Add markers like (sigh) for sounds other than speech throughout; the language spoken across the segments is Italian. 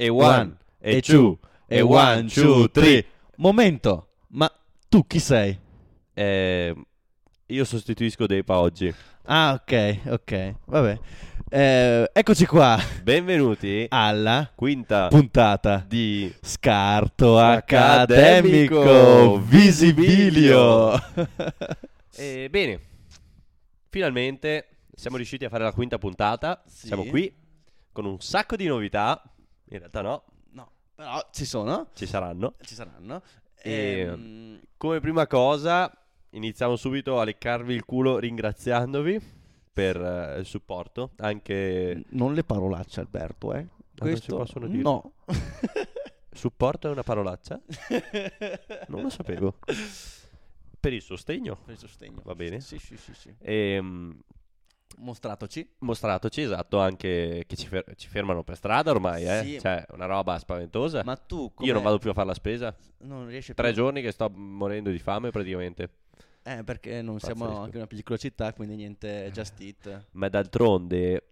e one, e two, e one, two, three. Momento, ma tu chi sei? Eh, io sostituisco Depa oggi. Ah, ok, ok, vabbè. Eh, eccoci qua Benvenuti alla quinta puntata di Scarto Accademico Accademico Visibilio. (laughs) Eh, bene, finalmente siamo riusciti a fare la quinta puntata. Sì. Siamo qui con un sacco di novità. In realtà no, no, però ci sono, ci saranno. ci saranno. E- Ehm, Come prima cosa, iniziamo subito a leccarvi il culo ringraziandovi per eh, il supporto. Anche non le parolacce, Alberto, eh. non Questo si possono dire? No. (laughs) supporto è una parolaccia? (laughs) Non lo sapevo. Per il sostegno, Per il sostegno. va bene. Sì, sì, sì, sì. E Mostratoci. mostratoci, esatto, anche che ci, fer- ci fermano per strada ormai, eh. Sì. Cioè, una roba spaventosa. Ma tu Io come- non vado più a fare la spesa. non riesci Tre più- giorni che sto morendo di fame praticamente. Eh, perché non siamo Pazzesco. anche una piccola città, quindi niente just eat. Ma d'altronde,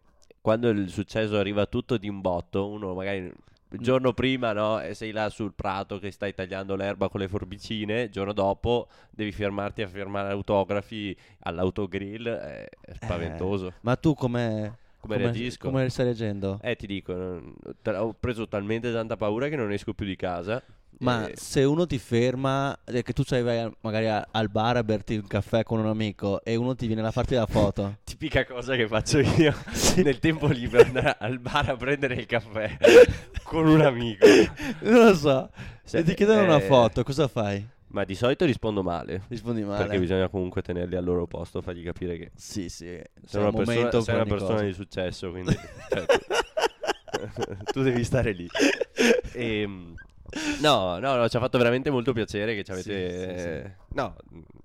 quando il successo arriva tutto di un botto, uno magari il giorno prima, no, sei là sul prato che stai tagliando l'erba con le forbicine, il giorno dopo devi fermarti a firmare autografi all'autogrill, è è spaventoso. Ma tu come Come reagisco? Come stai reagendo? Eh, ti dico, ho preso talmente tanta paura che non esco più di casa. Ma E- se uno ti ferma, eh, che tu sai vai a- magari al bar a berti un caffè con un amico e uno ti viene a farti la foto. (laughs) Tipica cosa che faccio (laughs) io nel tempo libero, andare al bar a prendere il caffè con un amico. non lo so. Se ti chiedono una eh, foto, cosa fai? Ma di solito rispondo male. Rispondi male. Perché bisogna comunque tenerli al loro posto, fargli capire che Sì, sì. sei una un persona, sei una persona cosa. di successo, quindi cioè, (laughs) tu, devi stare lì. Ehm, no, no, no, ci ha fatto veramente molto piacere che ci avete... Sì, sì, sì. No,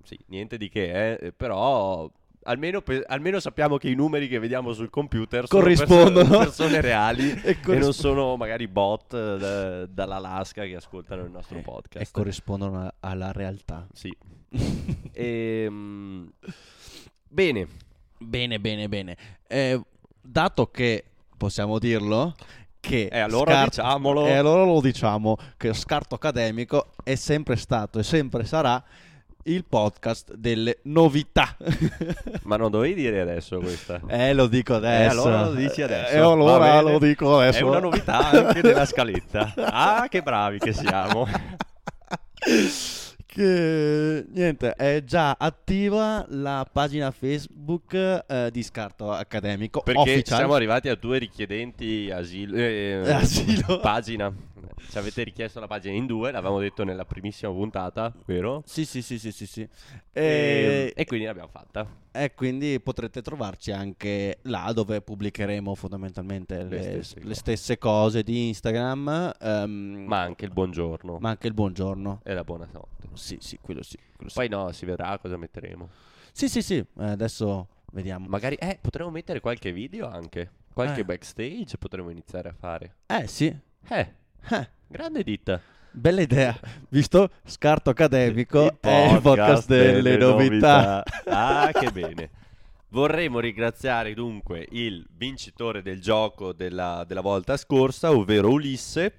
sì, niente di che, eh, però... Almeno, pe- almeno sappiamo che i numeri che vediamo sul computer sono perso- Corrispondono. persone reali (laughs) E e non corrisp- sono magari bot eh, da- dall'Alaska che ascoltano il nostro E podcast. corrispondono a- alla realtà. Sì. (laughs) Ehm, bene, Bene, bene, bene. Eh, dato che possiamo dirlo, che E allora diciamolo. E allora lo diciamo che Scarto Accademico è sempre stato e sempre sarà il podcast delle novità. (laughs) ma non dovevi dire adesso questa. eh, lo dico adesso. allora lo dici adesso. E allora lo dico adesso. È una novità anche nella scaletta. Ah, che bravi che siamo. (laughs) Che niente, è già attiva la pagina Facebook eh, di Scarto Accademico Perché official. siamo arrivati a due richiedenti asilo, eh, Asilo. pagina. Ci avete richiesto la pagina in due, l'avevamo detto nella primissima puntata, vero? Sì, sì, sì, sì, sì, sì. E, E, quindi l'abbiamo fatta. e quindi potrete trovarci anche là dove pubblicheremo fondamentalmente le, Le stesse le cose. stesse cose di Instagram, ehm, Ma anche il buongiorno ma anche il buongiorno. e la buonanotte. Sì, sì, quello sì. quello sì. Poi no, si vedrà cosa metteremo. Sì, sì, sì, eh, adesso vediamo. Magari, eh, potremmo mettere qualche video anche. Qualche Eh. backstage potremmo iniziare a fare. Eh, sì. Eh, Eh, grande ditta. bella idea. Visto? Scarto Accademico Il è il podcast delle, novità. Ah, che bene. Vorremmo ringraziare dunque il vincitore del gioco della, della volta scorsa, ovvero Ulisse.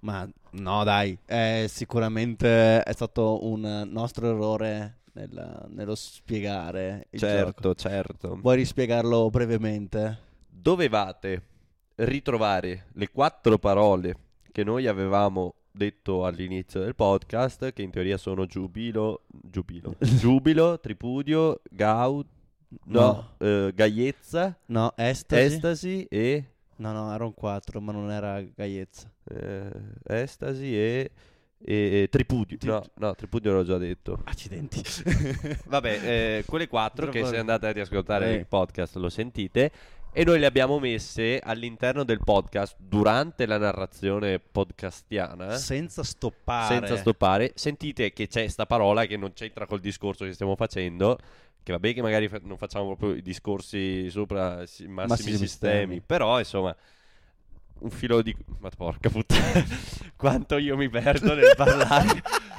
Ma no, dai, eh, sicuramente è stato un nostro errore nel- nello spiegare il gioco. Certo, certo. Vuoi rispiegarlo brevemente? Dovevate ritrovare le quattro parole che noi avevamo detto all'inizio del podcast, che in teoria sono giubilo, giubilo, (laughs) giubilo, tripudio, gau, no, eh, gaiezza, No, estasi. estasi e No, no, erano quattro, ma non era gaiezza. eh, estasi e, e- e tripudio. Ti- No, no, tripudio l'ho già detto. Accidenti. (laughs) Vabbè, eh, quelle quattro che se andate a riascoltare Eh. il podcast lo sentite. E noi le abbiamo messe all'interno del podcast durante la narrazione podcastiana. Senza stoppare. Senza stoppare, sentite che c'è sta parola che non c'entra col discorso che stiamo facendo. Che vabbè, che magari non facciamo proprio i discorsi sopra si- massimi, Massimi sistemi, sistemi. però insomma, un filo di. Ma porca puttana, (laughs) quanto io mi perdo nel parlare. (laughs)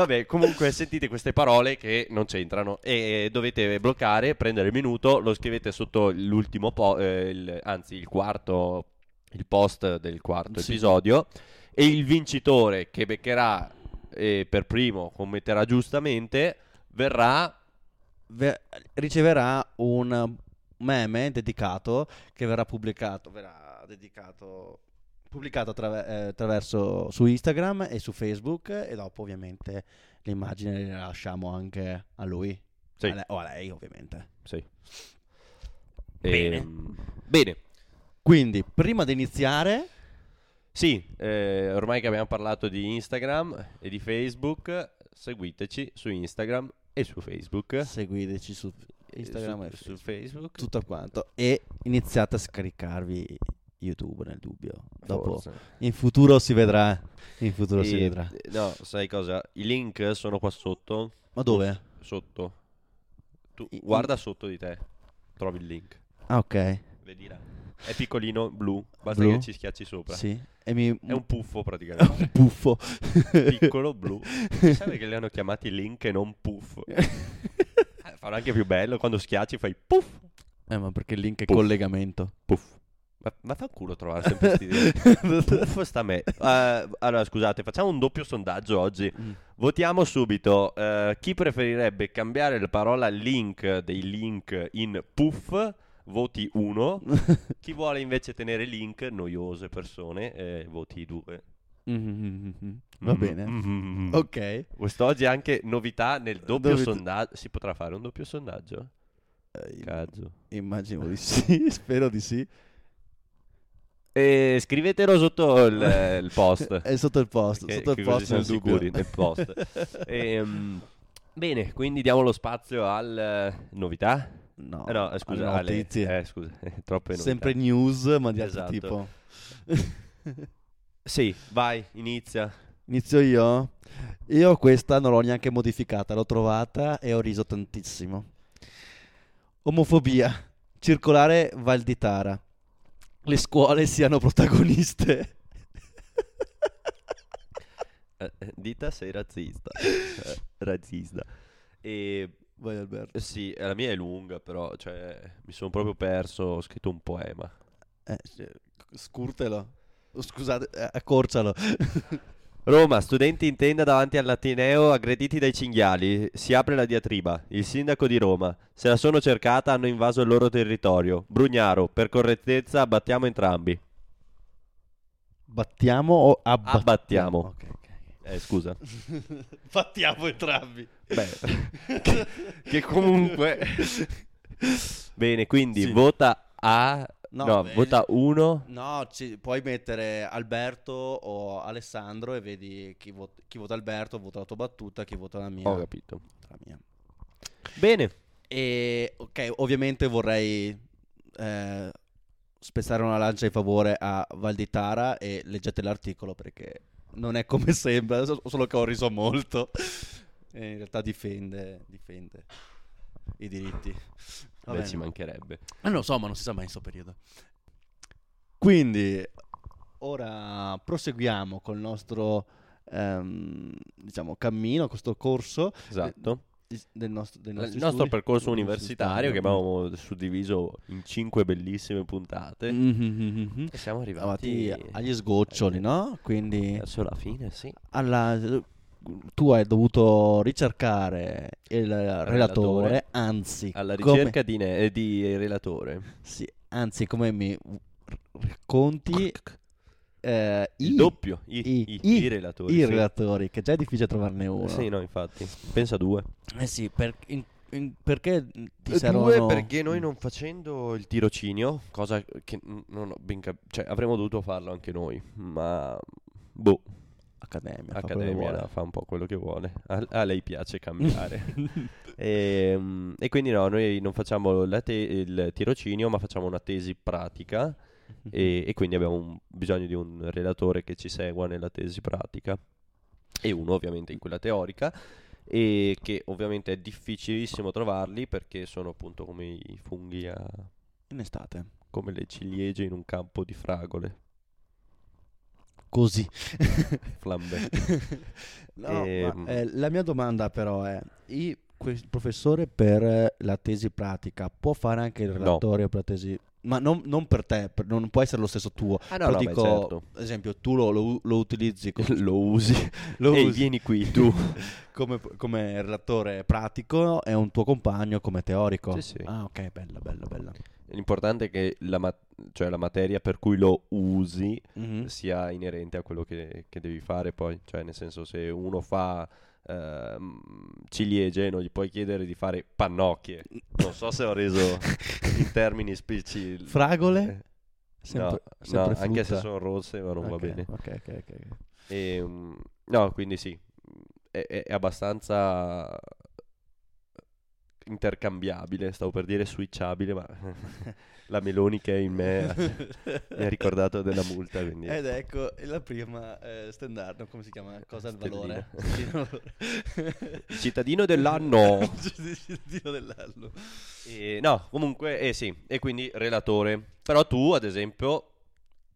Vabbè, comunque sentite queste parole che non c'entrano e dovete bloccare, prendere il minuto, lo scrivete sotto l'ultimo po- eh, il- anzi il quarto il post del quarto Sì. episodio e il vincitore che beccherà e per primo commetterà giustamente verrà Ve- riceverà un meme dedicato che verrà pubblicato, verrà dedicato, pubblicato attraver- eh, attraverso su Instagram e su Facebook e dopo ovviamente l'immagine la lasciamo anche a lui Sì. A lei- o a lei ovviamente. sì. Bene. Ehm, bene. Quindi prima di iniziare Sì, eh, ormai che abbiamo parlato di Instagram e di Facebook, seguiteci su Instagram e su Facebook. seguiteci su Instagram e su, Facebook. su Facebook. tutto quanto e iniziate a scaricarvi YouTube nel dubbio. Dopo Forse. in futuro si vedrà. In futuro si E- vedrà. No, sai cosa? I link sono qua sotto. Ma dove? Sotto. Tu I- guarda sotto di te. Trovi il link. Ah, ok. Vedi là. È piccolino, blu. Basta Blu? che ci schiacci sopra. Sì. E mi È un puffo È praticamente. (laughs) un puffo. Piccolo, blu. (laughs) Sai che li hanno chiamati link e non puff? (laughs) Eh, Fanno anche più bello quando schiacci fai puff. Eh, ma perché il link è Puff. collegamento. Puff. Ma, ma fa culo trovare sempre sti idee. Puff (laughs) sta a me. Eh, allora, scusate, facciamo un doppio sondaggio oggi. Mm. Votiamo subito. eh, chi preferirebbe cambiare la parola link dei link in puff? Voti 1. (laughs) Chi vuole invece tenere link, noiose persone, eh, voti 2. Mhm. Va bene. Mm. Ok. Quest'oggi anche novità nel doppio Novità. sondaggio. Si potrà fare un doppio sondaggio? Eh, Cazzo. Immagino di sì. (laughs) Spero di sì. E scrivetelo sotto il, il post. (laughs) È sotto il post. Che- sotto il post nel sicuri, nel post. (laughs) Ehm, bene, quindi diamo lo spazio al eh, novità. No, Eh, no, scusa, alle notizie. eh, scusa, (laughs) troppe novità. Sempre news, ma di altro Esatto. tipo. Sì, vai, inizia. Inizio io. Io questa non l'ho neanche modificata, l'ho trovata e ho riso tantissimo. Omofobia. Circolare Val di Tara. Le scuole siano protagoniste. Eh, eh, dita sei razzista. Eh, razzista. E Vai Alberto. sì, la mia è lunga, però cioè, mi sono proprio perso. Ho scritto un poema. Eh, scurtelo. Scusate, accorcialo. Roma, studenti in tenda davanti all'Ateneo aggrediti dai cinghiali. Si apre la diatriba. Il sindaco di Roma. Se la sono cercata, hanno invaso il loro territorio. Brugnaro, per correttezza, abbattiamo entrambi. Battiamo o abbattiamo? Abbattiamo. Ok, ok. Eh, scusa. (laughs) Battiamo entrambi. Beh, (laughs) che, che comunque... (laughs) Bene, quindi Sì. vota A... No, No, beh. vota 1. No, ci- puoi mettere Alberto o Alessandro e vedi chi, vot- chi vota Alberto, vota la tua battuta, chi vota la mia. Ho capito. la mia. Bene. E ok, ovviamente vorrei eh, spezzare una lancia in favore a Valditara e leggete l'articolo perché non è come sembra, so- solo che ho riso molto. (laughs) E in realtà difende, difende i diritti. Va Beh, ci mancherebbe. Eh, non lo so, ma non si sa mai in questo periodo. Quindi, ora proseguiamo col nostro, ehm, diciamo, cammino, questo corso Esatto. del nostro, dei Il nostri nostro studi. percorso universitario che abbiamo suddiviso in cinque bellissime puntate. Mhm. E siamo Arrivati arrivati agli sgoccioli, no? Quindi verso la fine, sì. alla- tu hai dovuto ricercare il relatore, relatore. anzi, Alla come- ricerca di, ne- eh, di relatore. sì, anzi, come mi racconti eh, Il i, doppio, i, i- i- i- i relatori. i sì. relatori, che già è difficile trovarne uno. Sì, no, infatti. Pensa due. Eh sì, per- in- in- perché ti Due servono... perché noi non facendo il tirocinio, cosa che non ho ben cap- cioè avremmo dovuto farlo anche noi, ma boh, Accademia, fa Accademia vuole. fa un po' quello che vuole. A, a lei piace cambiare. (laughs) e, mm, e quindi no, noi non facciamo te- il tirocinio, ma facciamo una tesi pratica e, e quindi abbiamo un- bisogno di un relatore che ci segua nella tesi pratica e uno ovviamente in quella teorica e che ovviamente è difficilissimo trovarli perché sono appunto come i funghi a, In estate. come le ciliegie in un campo di fragole Così. flambè (laughs) No, Ehm. ma, eh, la mia domanda però è, il professore per eh, la tesi pratica può fare anche il No. relatore per la tesi Ma non, non per te, per- non può essere lo stesso tuo. Ah Però no, beh, dico, certo. ad esempio, tu lo, lo- lo utilizzi (laughs) lo usi. lo Ehi, usi vieni qui tu. (laughs) come, come relatore pratico e un tuo compagno come teorico. Sì, sì. Ah, ok, bella, bella, bella. L'importante è che la, ma- cioè la materia per cui lo usi Mhm. sia inerente a quello che, che devi fare poi. Cioè, nel senso, se uno fa ehm, ciliegie, non gli puoi chiedere di fare pannocchie. Non so se ho reso in (laughs) termini specie. Fragole? Sempre, no, sempre no, anche se sono rosse, ma non va Ok, bene. Ok, ok, ok. E, mm, no, quindi sì, è- è abbastanza intercambiabile, stavo per dire switchabile, ma (laughs) la Meloni che è in me (laughs) mi ha ricordato della multa, quindi Ed ecco la prima eh, standard, come si chiama? Cosa (laughs) il valore? cittadino dell'anno. Cittadino dell'anno. E, no, comunque, eh sì, e quindi relatore. Però tu, ad esempio,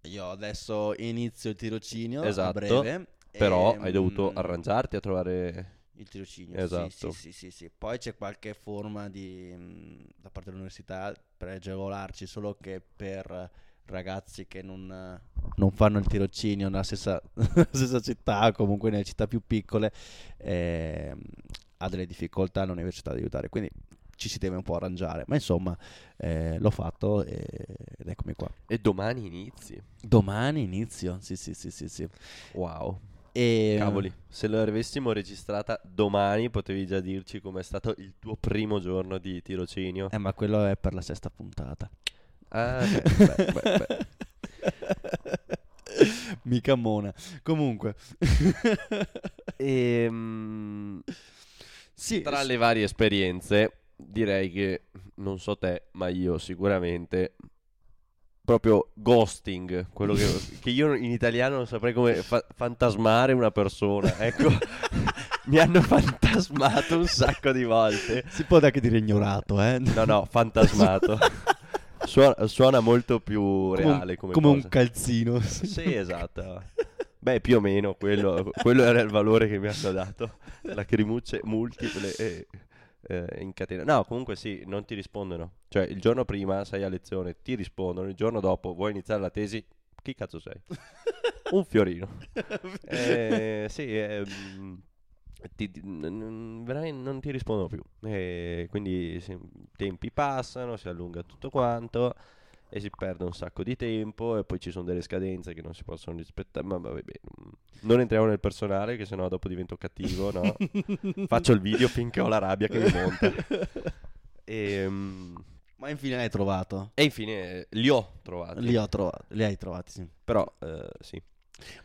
Io adesso inizio il tirocinio Esatto, a breve. però ehm, hai dovuto arrangiarti a trovare... Il tirocinio, Esatto. sì, sì, sì. Poi c'è qualche forma di, da parte dell'università per agevolarci, solo che per ragazzi che non, eh, non fanno il tirocinio nella stessa, (laughs) nella stessa città, comunque nelle città più piccole, ehm, ha delle difficoltà l'università di aiutare. Quindi ci si deve un po' arrangiare. Ma insomma, eh, l'ho fatto e- ed eccomi qua. E domani inizi. Domani inizio, sì, sì, sì, sì, sì. Wow. E, Cavoli, se l'avessimo registrata domani potevi già dirci com'è stato il tuo primo giorno di tirocinio. Eh, ma quello è per la sesta puntata. Ah, beh, beh, beh, beh. (laughs) Mica mona. Comunque. (laughs) Ehm, sì, tra le varie esperienze, direi che non so te, ma io sicuramente proprio ghosting, quello che, (laughs) che io in italiano non saprei come fa- fantasmare una persona. Ecco, (laughs) mi hanno fantasmato un sacco di volte. si può anche dire ignorato, eh. No, no, fantasmato. (laughs) Suona, suona molto più Come un- reale come, come un cosa. calzino. Sì, esatto. Beh, più o meno quello, quello era il valore che mi hanno dato. Lacrimucce multiple e eh, in catena. No, comunque sì, non ti rispondono. Cioè, il giorno prima sei a lezione, ti rispondono, il giorno dopo vuoi iniziare la tesi, chi cazzo sei? (laughs) Un fiorino. (laughs) Eh, sì, ehm, ti- non ti rispondono più. E quindi i tempi passano, si allunga tutto quanto e si perde un sacco di tempo e poi ci sono delle scadenze che non si possono rispettare. Ma vabbè, non entriamo nel personale che sennò dopo divento cattivo, no? (laughs) Faccio il video finché ho la rabbia che mi monta. E, mm, Ma infine l'hai trovato. e infine eh, li ho trovati. Li ho trovati, li hai trovati, sì. Però eh, sì.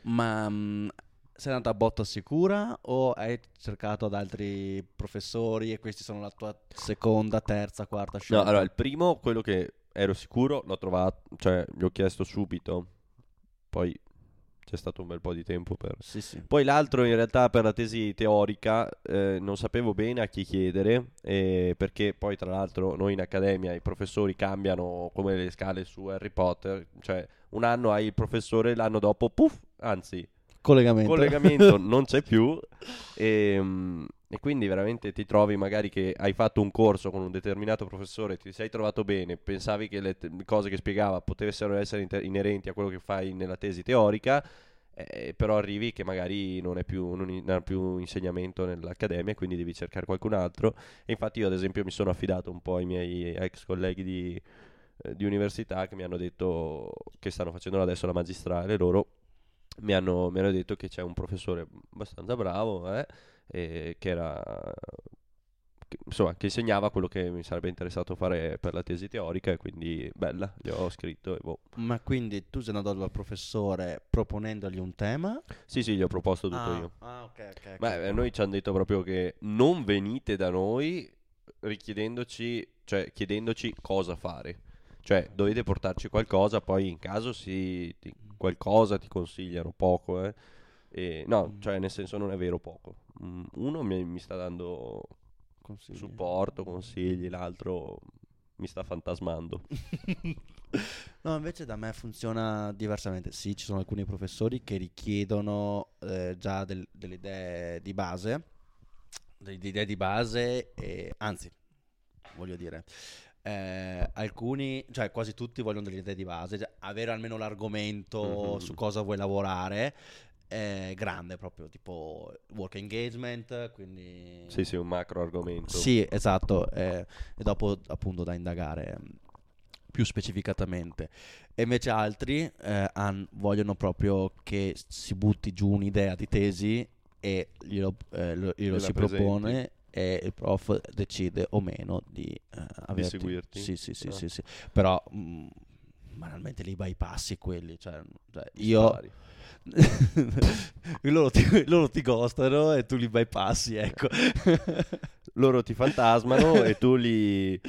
Ma mh, sei andata a botta sicura o hai cercato ad altri professori e questi sono la tua seconda, terza, quarta No, scelta? allora il primo, quello che ero sicuro, l'ho trovato, cioè gli ho chiesto subito, poi c'è stato un bel po' di tempo per... Sì, sì. Poi l'altro in realtà per la tesi teorica eh, non sapevo bene a chi chiedere, eh, perché poi tra l'altro noi in accademia i professori cambiano come le scale su Harry Potter, cioè un anno hai il professore, l'anno dopo, puff, anzi Collegamento. collegamento (laughs) non c'è più e, mm, e quindi veramente ti trovi magari che hai fatto un corso con un determinato professore, ti sei trovato bene, pensavi che le te- cose che spiegava potessero essere inter- inerenti a quello che fai nella tesi teorica, eh, però arrivi che magari non, è più, non ha più insegnamento nell'accademia, quindi devi cercare qualcun altro. E infatti io ad esempio mi sono affidato un po' ai miei ex colleghi di, eh, di università che mi hanno detto che stanno facendo adesso la magistrale loro mi hanno, mi hanno detto che c'è un professore abbastanza bravo eh, e che era che- insomma che insegnava quello che mi sarebbe interessato fare per la tesi teorica e quindi bella gli ho scritto e boh. Ma quindi tu sei andato dal professore proponendogli un tema? sì sì gli ho proposto tutto ah, io Ah, ok, ok. ok. ma eh, noi ci hanno detto proprio che non venite da noi richiedendoci cioè chiedendoci cosa fare cioè dovete portarci qualcosa poi in caso si qualcosa ti consigliano poco eh. E, no cioè nel senso non è vero poco Mm, uno mi, mi sta dando Consigli. supporto consigli l'altro mi sta fantasmando (laughs) No, invece da me funziona diversamente. Sì, ci sono alcuni professori che richiedono eh, già del- delle idee di base, delle idee di base, e, anzi, voglio dire, eh, alcuni, cioè quasi tutti vogliono delle idee di base, cioè avere almeno l'argomento Mhm. su cosa vuoi lavorare. È grande proprio, tipo work engagement, quindi... Sì, sì, un macro argomento. Sì, esatto, eh, e dopo appunto da indagare più specificatamente. E invece altri eh, han- vogliono proprio che si butti giù un'idea di tesi e glielo, eh, lo- glielo si presenti. propone e il prof decide o meno di, eh, averti- seguirti? Sì, sì, sì, Ah. sì, sì. Però mm, banalmente li bypassi quelli, cioè, cioè, Ti io... (laughs) loro, ti, loro ti ghostano e tu li bypassi, ecco. (laughs) Loro ti fantasmano (laughs) e tu li...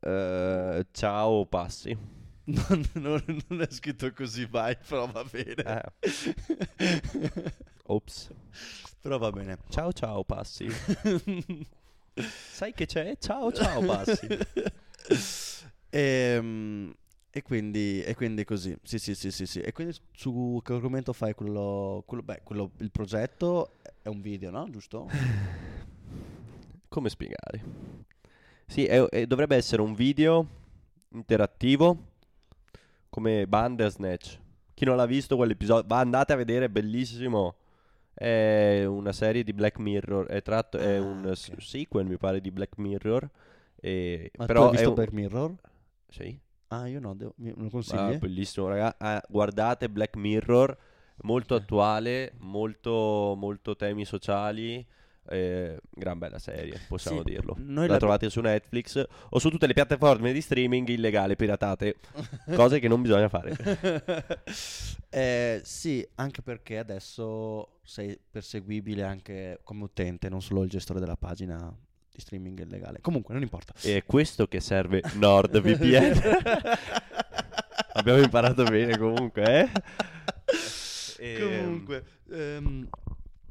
eh, ciao, passi. Non, non- non è scritto così mai, però va bene. Eh. Ops. Però va bene. Ciao, ciao, passi. (laughs) Sai che c'è? Ciao, ciao, passi. (laughs) Ehm, E, quindi, e quindi così. Sì, sì, sì, sì, sì. E quindi su che argomento fai quello, quello, beh, quello, il progetto è un video, no? Giusto? (laughs) Come spiegare? Sì, è- è- dovrebbe essere un video interattivo come Bandersnatch. Chi non l'ha visto quell'episodio, va andate a vedere, è bellissimo. È una serie di Black Mirror, è tratto, è Ah, un ok. s- sequel mi pare di Black Mirror. E, Ma però tu hai visto un- Black Mirror? Sì. Ah, io no, devo- me lo Ah, consigli? bellissimo, raga. Ah, guardate Black Mirror, molto Ok. attuale, molto, molto temi sociali. Eh, gran bella serie, possiamo Sì, dirlo. noi la trovate su Netflix o su tutte le piattaforme di streaming illegale, piratate, (laughs) cose che non bisogna fare. (laughs) Eh, sì, anche perché adesso sei perseguibile anche come utente, non solo il gestore della pagina di streaming illegale. Comunque, non importa. E è questo che serve NordVPN. (laughs) Abbiamo imparato bene comunque, eh? Ehm, Comunque, ehm,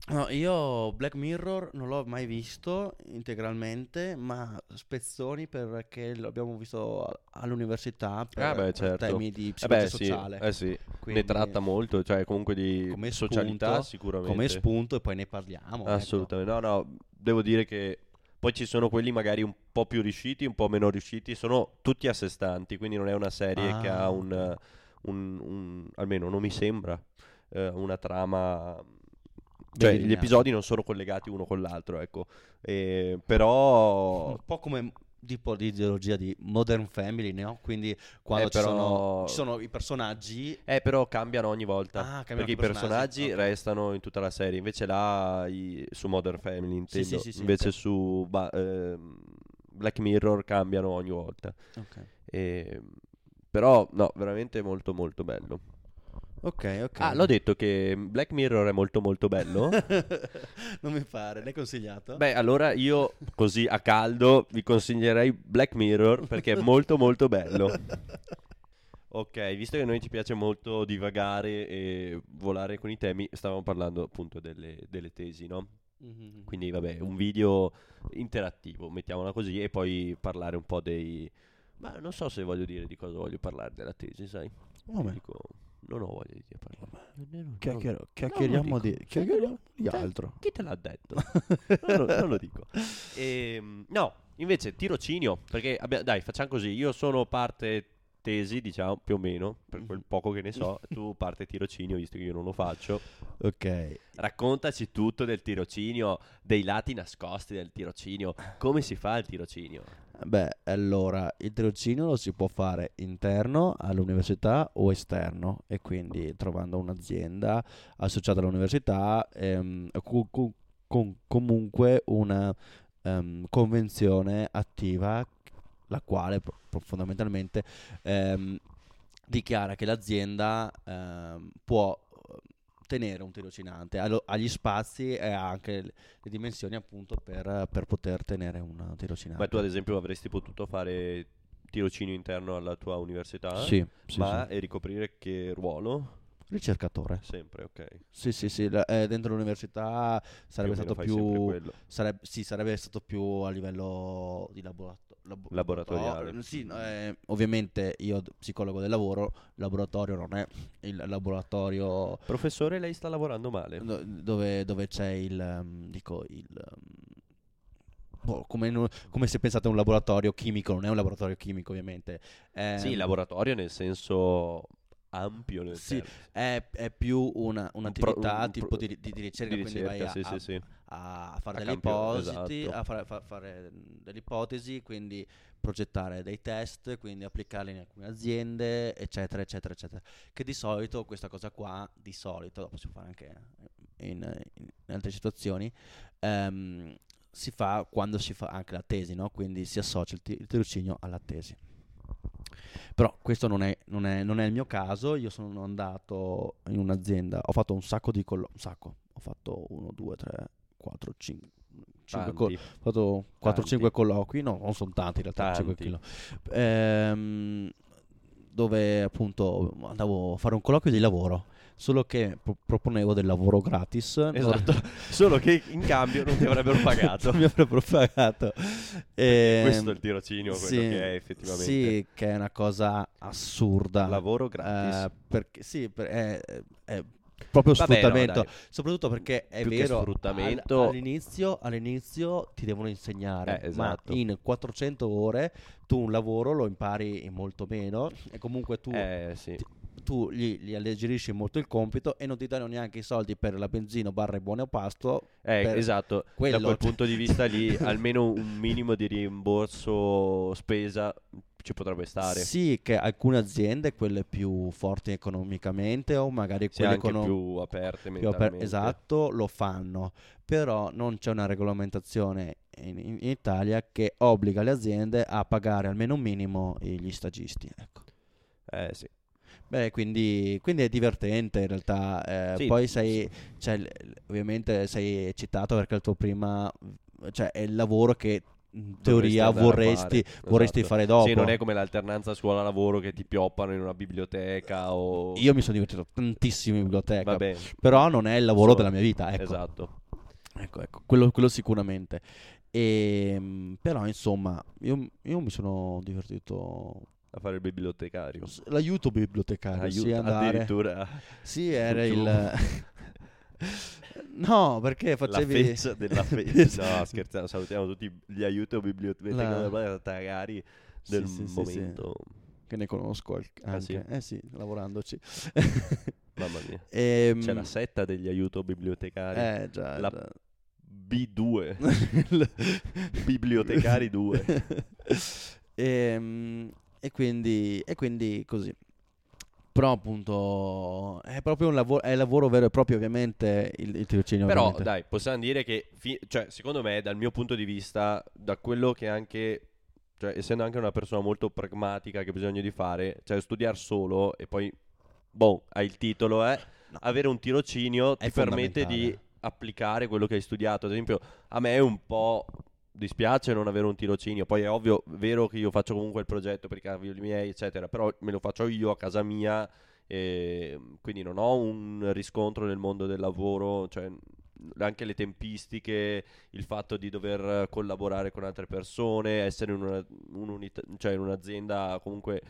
no, io Black Mirror non l'ho mai visto integralmente, ma spezzoni perché l'abbiamo visto all'università per, Ah, beh, per certo. temi di eh psicologia beh, sì, sociale. eh sì, Quindi, ne tratta molto, cioè comunque di Come socialità spunto, sicuramente. come spunto e poi ne parliamo. ecco. Assolutamente, no, no, devo dire che poi ci sono quelli magari un po' più riusciti, un po' meno riusciti, sono tutti a sé stanti, quindi non è una serie che Ah, ha ok. un, un- un- almeno non mi sembra, eh, una trama... Cioè, gli episodi non sono collegati uno con l'altro, ecco. Eh, però... Un po' come tipo di ideologia di Modern Family, no? Quindi quando Eh, ci, però- sono, ci sono i personaggi Eh, però cambiano ogni volta. Ah, cambiano perché i personaggi, personaggi ok. restano in tutta la serie. Invece là, i- su Modern Family, intendo. sì, sì, sì, Invece ok. su ba- ehm, Black Mirror cambiano ogni volta. Ok, E- Però, no, veramente molto molto bello. Ok. ok. Ah, l'ho detto che Black Mirror è molto molto bello. (laughs) non mi pare, l'hai consigliato? Beh, allora io, così a caldo, vi consiglierei Black Mirror perché è molto molto bello. (laughs) Ok, visto che a noi ci piace molto divagare e volare con i temi, stavamo parlando appunto delle, delle tesi, no? Mhm. Quindi vabbè, un video interattivo, mettiamola così, e poi parlare un po' dei... Ma non so se voglio dire di cosa voglio parlare della tesi, sai? Vabbè. Dico, non ho voglia di parlare. Non- Chiacchiero- chiacchieriamo di, chiacchieriamo di altro. Chi te l'ha detto? (laughs) non, lo, non lo dico. Ehm, no, invece tirocinio, perché abbia- dai, facciamo così, io sono parte tesi, diciamo, più o meno, per quel poco che ne so, (laughs) tu parte tirocinio, visto che io non lo faccio. Ok. Raccontaci tutto del tirocinio, dei lati nascosti del tirocinio, come si fa il tirocinio? Beh, allora, il tirocinio lo si può fare interno all'università o esterno e quindi trovando un'azienda associata all'università ehm, cu- con comunque una ehm, convenzione attiva la quale fondamentalmente ehm, dichiara che l'azienda ehm, può eh, tenere un tirocinante, ha gli spazi e ha anche le le dimensioni appunto per, per poter tenere un tirocinante. Ma tu ad esempio avresti potuto fare tirocinio interno alla tua università? Sì, sì, ma sì. e ricoprire che ruolo? Ricercatore. Sempre, ok. Sì, sì, sì, eh, dentro l'università sarebbe Più stato più quello. sareb- sì, sarebbe stato più a livello di laborato- labo- Laboratoriale. laboratorio. Sì, no, eh, ovviamente io psicologo del lavoro, laboratorio non è il laboratorio Professore, lei sta lavorando male. do- dove, dove c'è il ehm, dico il boh, come, un- come se pensate a un laboratorio chimico, non è un laboratorio chimico ovviamente. Sì, Ehm, laboratorio nel senso ampio nel Sì, è, è più una, un'attività un tipo pro- di, di- di ricerca, di quindi vai ricerca, a, sì, a- sì, sì. a fare A delle campio- ipotesi, esatto. a fare, fa- fare delle ipotesi, quindi progettare dei test, quindi applicarli in alcune aziende, eccetera, eccetera, eccetera. Che di solito questa cosa qua, di solito, dopo si può fare anche in, in altre situazioni, ehm, si fa quando si fa anche la tesi, no? Quindi si associa il, ti- il tirocinio alla tesi. Però questo non è, non, è, non è il mio caso, io sono andato in un'azienda, ho fatto un sacco di colloqui, un sacco, ho fatto 1, 2, 3, 4, 5, 5 Tanti. ho fatto 4-5 Tanti. colloqui, no, non sono tanti in realtà, 5 Tanti. kilo. Ehm, dove appunto andavo a fare un colloquio di lavoro, solo che pro- proponevo del lavoro gratis. non- Esatto, (laughs) solo che in cambio non ti avrebbero pagato. mi avrebbero pagato. Ehm, Questo è il tirocinio, quello sì, che è effettivamente. Sì, che è una cosa assurda. Lavoro gratis. Eh, perché, sì, per- è, è proprio Vabbè, no, sfruttamento. dai. Soprattutto perché è Più che vero, sfruttamento- al- all'inizio, all'inizio ti devono insegnare, Eh, esatto. ma in 400 ore tu un lavoro lo impari in molto meno e comunque tu, Eh, sì. Tu gli, gli alleggerisci molto il compito e non ti danno neanche i soldi per la benzina barra il buono pasto. Eh, esatto, quello. da quel punto di vista lì (laughs) almeno un minimo di rimborso spesa ci potrebbe stare. Sì, che alcune aziende, quelle più forti economicamente o magari Sì, quelle econo- più aperte più aper- esatto, lo fanno, però non c'è una regolamentazione in, in- in Italia che obbliga le aziende a pagare almeno un minimo gli stagisti. Ecco. Eh, sì. Beh, quindi, quindi è divertente in realtà. eh, Sì, poi sei, cioè, ovviamente sei eccitato perché il tuo prima, cioè è il lavoro che in teoria vorresti, fare, vorresti esatto. fare dopo. Sì, non è come l'alternanza scuola-lavoro che ti pioppano in una biblioteca o... Io mi sono divertito tantissimo in biblioteca, Va bene, però non è il lavoro Solo- della mia vita. Ecco. esatto. Ecco, ecco, quello, quello sicuramente. Ehm, però insomma, io, io mi sono divertito. A fare il bibliotecario. L'aiuto bibliotecario, Aiuto, sì, andare. addirittura Sì, era Giù. il. (laughs) no, perché la facevi. fezza della (laughs) fezza. No, scherzando, salutiamo tutti gli aiuto bibliotecari La- del Sì, sì, sì, sì, momento. che ne conosco Ah, anche. sì? Eh sì, lavorandoci. (laughs) Mamma mia. Ehm, C'è la setta degli aiuto bibliotecari. Eh, già. La- già. B2. Bibliotecari 2. Ehm, e, quindi, e quindi così. Però appunto è proprio un lavoro, è lavoro vero e proprio ovviamente il, il tirocinio. Però ovviamente. dai, possiamo dire che, fi- cioè, secondo me, dal mio punto di vista, da quello che anche, cioè, essendo anche una persona molto pragmatica che ha bisogno di fare, cioè studiare solo e poi, boh, hai il titolo, eh, No. avere un tirocinio È ti permette di applicare quello che hai studiato. Ad esempio, a me è un po' dispiace non avere un tirocinio. Poi è ovvio, vero che io faccio comunque il progetto per i cavoli miei, eccetera, però me lo faccio io a casa mia e quindi non ho un riscontro nel mondo del lavoro, cioè anche le tempistiche, il fatto di dover collaborare con altre persone, essere in, una, un'unità- cioè in un'azienda comunque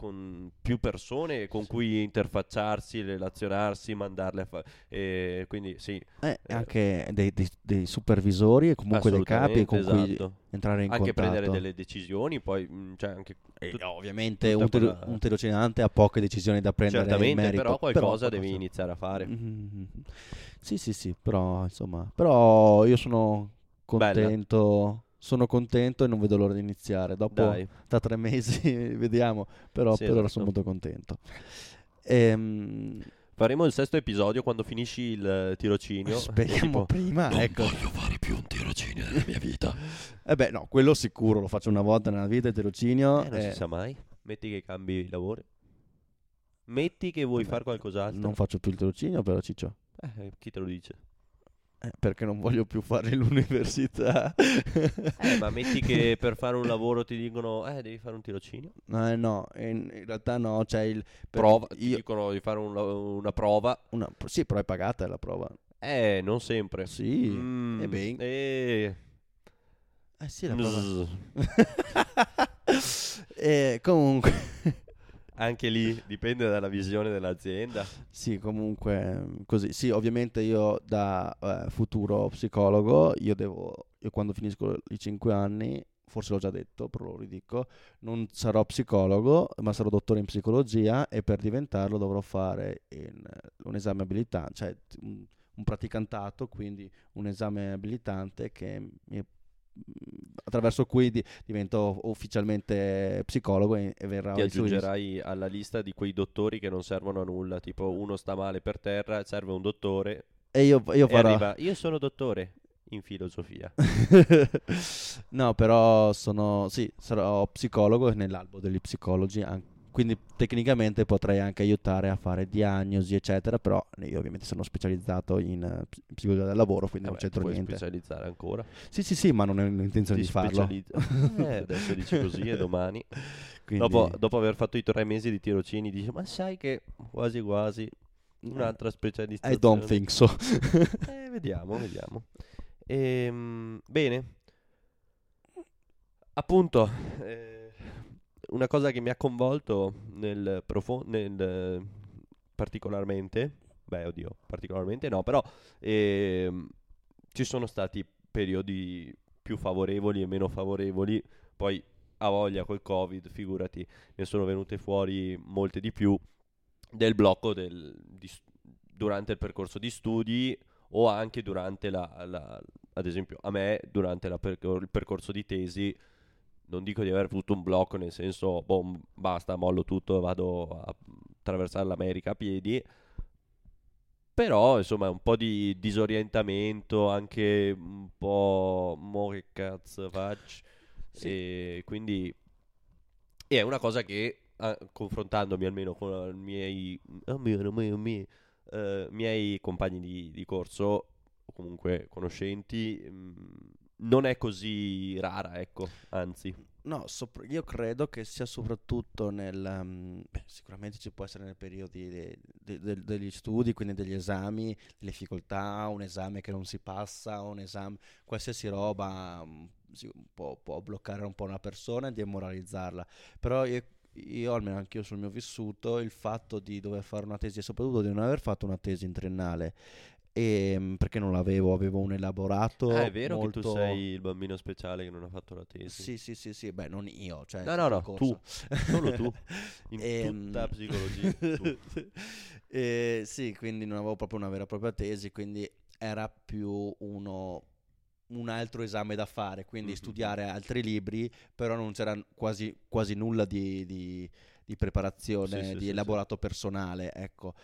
con più persone con cui interfacciarsi, relazionarsi, mandarle a fare. Quindi sì, Eh, anche dei, dei- dei supervisori e comunque dei capi con assolutamente, cui esatto. entrare in Anche contatto. prendere delle decisioni, poi mh, cioè anche E tut- ovviamente un, quella- un tirocinante ha poche decisioni da prendere certamente, merito. però qualcosa qualcosa- devi iniziare a fare. Mhm. Sì, sì, sì, però insomma, però io sono contento, sono contento e non vedo l'ora di iniziare. Dopo, Dai. tra tre mesi, (laughs) vediamo, però Sì, per ora esatto. sono molto contento. Ehm, Faremo il sesto episodio quando finisci il tirocinio. (laughs) speriamo Tipo, prima, ecco. fare più un tirocinio nella mia vita. (laughs) Eh beh, no, quello sicuro, lo faccio una volta nella vita il tirocinio. Eh, non eh, si sa mai. Metti che cambi lavoro. Metti che vuoi fare qualcos'altro. Non faccio più il tirocinio, però Ciccio. Eh, chi te lo dice? Eh, perché non voglio più fare (laughs) l'università. Eh, ma metti che (laughs) per fare un lavoro ti dicono, eh, devi fare un tirocinio. No, eh, no, in, in realtà no, c'è il... Prova, ti io- dicono di fare un una prova. una- sì, però è pagata la prova. Eh, non sempre. Sì, Mm, e beh. eh, Eh sì, la prova. bzz. (laughs) e comunque... Anche lì dipende dalla visione dell'azienda. Sì, comunque così. Sì, ovviamente io da eh, futuro psicologo, io devo, io quando finisco i 5 anni, forse l'ho già detto, però lo ridico, non sarò psicologo, ma sarò dottore in psicologia e per diventarlo dovrò fare in, un esame abilitante, cioè un, un praticantato, quindi un esame abilitante che mi attraverso cui di, divento ufficialmente psicologo e, e verrà ti aggiungerai alla lista di quei dottori che non servono a nulla tipo uno sta male per terra serve un dottore e io, io farò e arriva, io sono dottore in filosofia. (laughs) No però sono sì sarò psicologo nell'albo degli psicologi anche quindi tecnicamente potrei anche aiutare a fare diagnosi eccetera però io ovviamente sono specializzato in uh, psicologia del lavoro quindi eh non beh, c'entro puoi niente. specializzare ancora? Sì sì sì ma non ho intenzione Ti di farlo. eh, (laughs) adesso dici così e domani. (laughs) Quindi... dopo, dopo, aver fatto i tre mesi di tirocini dici ma sai che quasi quasi un'altra specializzazione? I don't think so. (laughs) Eh, vediamo vediamo. Ehm, bene. Appunto eh, una cosa che mi ha coinvolto nel, profo- nel particolarmente, beh oddio, particolarmente no, però ehm, ci sono stati periodi più favorevoli e meno favorevoli, poi a voglia col covid, figurati, ne sono venute fuori molte di più del blocco del, di, durante il percorso di studi o anche durante la, la ad esempio a me durante la, il percorso di tesi non dico di aver avuto un blocco, nel senso, boh, basta, mollo tutto e vado a attraversare l'America a piedi. Però, insomma, un po' di disorientamento, anche un po' mo che cazzo faccio. Sì. E quindi è una cosa che, ah, confrontandomi almeno con i miei, oh mio, mio, mio, uh, miei compagni di, di, corso, o comunque conoscenti, mh, mm, non è così rara, ecco, anzi. No, sopra- io credo che sia soprattutto nel... Um, beh, sicuramente ci può essere nei periodi de- de- de- degli studi, quindi degli esami, delle difficoltà, un esame che non si passa, un esame, qualsiasi roba um, si, può, può, bloccare un po' una persona e demoralizzarla. Però io, io, almeno anche io sul mio vissuto, il fatto di dover fare una tesi e soprattutto di non aver fatto una tesi in triennale e, ehm, perché non l'avevo, avevo un elaborato. Ah, è vero molto... che tu sei il bambino speciale che non ha fatto la tesi. Sì, sì, sì, sì. beh, non io, cioè no, no, no, tu, solo tu, (laughs) in e, ehm, tutta psicologia. (laughs) Tu. e, sì, quindi non avevo proprio una vera e propria tesi, quindi era più uno un altro esame da fare, quindi mm-hmm. studiare altri libri, però non c'era quasi, quasi nulla di, di, di preparazione, sì, sì, di sì, elaborato personale, ecco.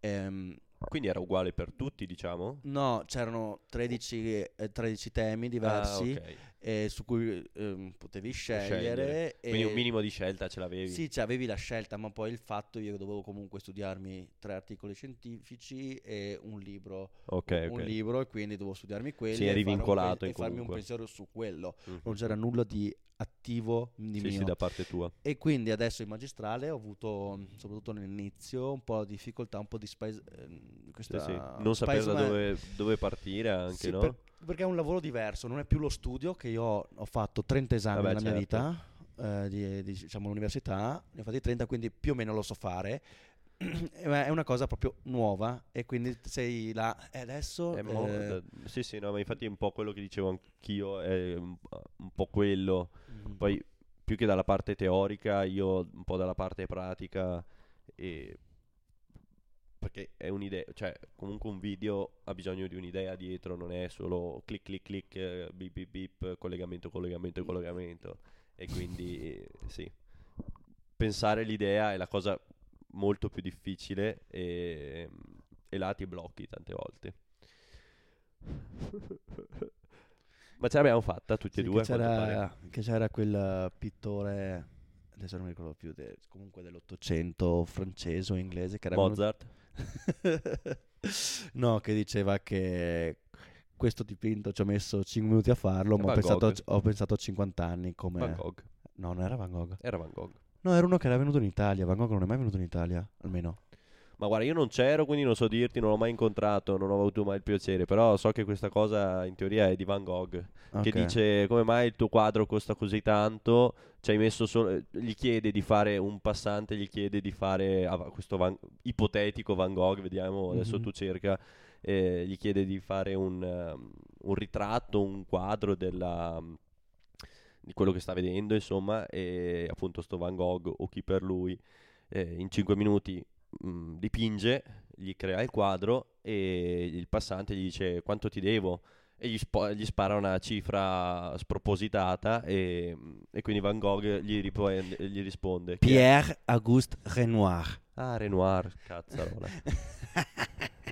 Ehm, quindi era uguale per tutti, diciamo? No, c'erano 13, eh, 13 temi diversi ah, okay. Eh, su cui eh, potevi scegliere. scegliere. Quindi un minimo di scelta ce l'avevi? Sì, cioè avevi la scelta, ma poi il fatto io dovevo comunque studiarmi tre articoli scientifici e un libro. Okay, un, okay. un libro e quindi dovevo studiarmi quelli. Sì, eri vincolato un, e farmi un pensiero su quello. Mm-hmm. Non c'era nulla di attivo di sì, mio. Sì, da parte tua. E quindi adesso in magistrale ho avuto, soprattutto all'inizio, un po' di difficoltà, un po' di space, eh, questa sì, sì. non sapere da dove, dove, partire anche, no? Per, perché è un lavoro diverso, non è più lo studio che io ho, fatto 30 esami Vabbè, nella certo. mia vita. Eh, di, di, diciamo all'università ne ho fatti 30 quindi più o meno lo so fare (clears throat) è una cosa proprio nuova e quindi sei là e adesso eh, eh... sì sì no ma infatti è un po' quello che dicevo anch'io è un, un po' quello mm-hmm. poi più che dalla parte teorica, io un po' dalla parte pratica. E... Perché è un'idea, cioè comunque un video ha bisogno di un'idea dietro, non è solo clic clic clic, bip bip bip, collegamento, collegamento, collegamento. E quindi sì, pensare l'idea è la cosa molto più difficile e, e là ti blocchi tante volte. (laughs) Ma ce l'abbiamo fatta tutti sì, e due. Che c'era, che c'era, quel pittore, adesso non mi ricordo più, de, comunque dell'Ottocento francese o inglese. Che era Mozart? (laughs) no, che diceva che questo dipinto ci ho messo 5 minuti a farlo, ma ho pensato, ho pensato, a 50 anni come... Van Gogh. No, non era Van Gogh. Era Van Gogh. No, era uno che era venuto in Italia. Van Gogh non è mai venuto in Italia, almeno. Ma guarda, io non c'ero, quindi non so dirti, non l'ho mai incontrato, non ho avuto mai il piacere, però so che questa cosa in teoria è di Van Gogh, che Ok. dice come mai il tuo quadro costa così tanto, ci hai messo solo, gli chiede di fare un passante, gli chiede di fare a questo Van- ipotetico Van Gogh, vediamo, adesso Mhm. tu cerca, eh, gli chiede di fare un, um, un ritratto, un quadro della, di quello che sta vedendo, insomma, e appunto sto Van Gogh o chi per lui eh, in 5 minuti mh, dipinge, gli crea il quadro e il passante gli dice quanto ti devo e gli, spo- gli spara una cifra spropositata e, e quindi Van Gogh gli, riprende- gli risponde Pierre Auguste Renoir. Ah, Renoir, cazzarola. (laughs)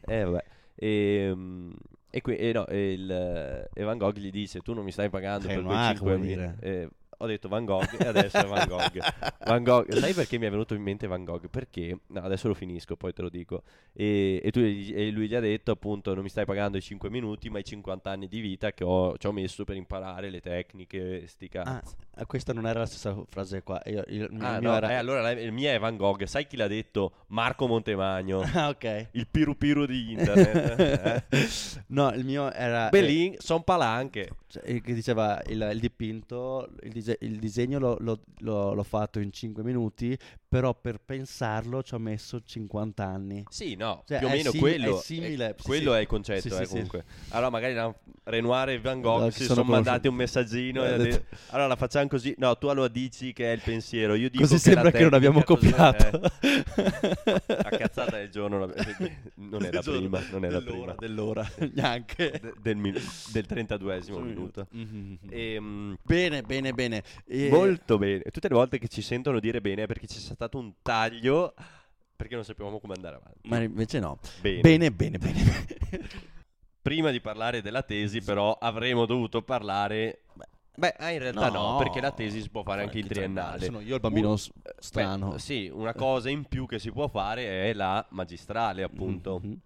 Eh, vabbè. E, mm, e, qui- e no, e il, e Van Gogh gli dice: Tu non mi stai pagando per quei Renoir, 5 vuol dire. Eh, ho detto Van Gogh e adesso è Van Gogh. Van Gogh, sai perché mi è venuto in mente Van Gogh? Perché, no, adesso lo finisco, poi te lo dico. E, e tu e lui gli ha detto appunto non mi stai pagando i 5 minuti, ma i 50 anni di vita che ho, ci ho messo per imparare le tecniche, sti cazzi. ah, questa non era la stessa frase qua. Io, il, il Ah, no, era... eh, allora il mio è Van Gogh. Sai chi l'ha detto? Marco Montemagno. (laughs) Ah, ok. Il piru piru di internet. eh. (laughs) no, il mio era... eh, Belin, son palanche. cioè, che diceva il, il dipinto, il, il disegno l'ho, l'ho- l'ho- l'ho fatto in 5 minuti, però per pensarlo ci ho messo 50 anni. Sì, no, Cioè, più o è meno sim- quello. è simile, eh, sì, quello sì. è il concetto, Sì, eh, comunque. Allora, magari la- Renoir e Van Gogh No, si sono, sono mandati un messaggino. Eh, e detto, allora la facciamo così. No, tu allora dici che è il pensiero. Io dico Così che sembra la che non abbiamo copiato. eh, la cazzata del giorno la- (laughs) non Del giorno, prima, non era dell'ora, prima. dell'ora, (laughs) neanche. De- del, mi- del 32esimo minuto. Mhm. Ehm, Bene, bene, bene. E- Molto bene. Tutte le volte che ci sentono dire bene è perché c'è stato un taglio perché non sapevamo come andare avanti. Ma invece no. Bene. Bene, bene, bene. bene. (laughs) Prima di parlare della tesi, però, avremmo dovuto parlare. Beh, in realtà no, No. perché la tesi si può fare anche in triennale. Sono io il bambino Un- s- Beh, strano. sì, una cosa in più che si può fare è la magistrale, appunto. Mhm.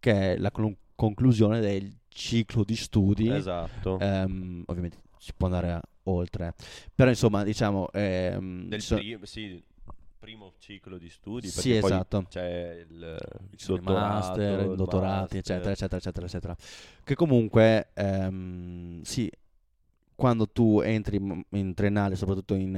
Che è la clu- conclusione del ciclo di studi. Esatto. Ehm, ovviamente si può andare a- oltre. Però insomma, diciamo... ehm, Del so- pri- sì, primo ciclo di studi. Sì, esatto. C'è il, il ci sono i dottorato, master, il dottorati, eccetera, eccetera, eccetera, eccetera. Che comunque, ehm, sì, quando tu entri in triennale, soprattutto in,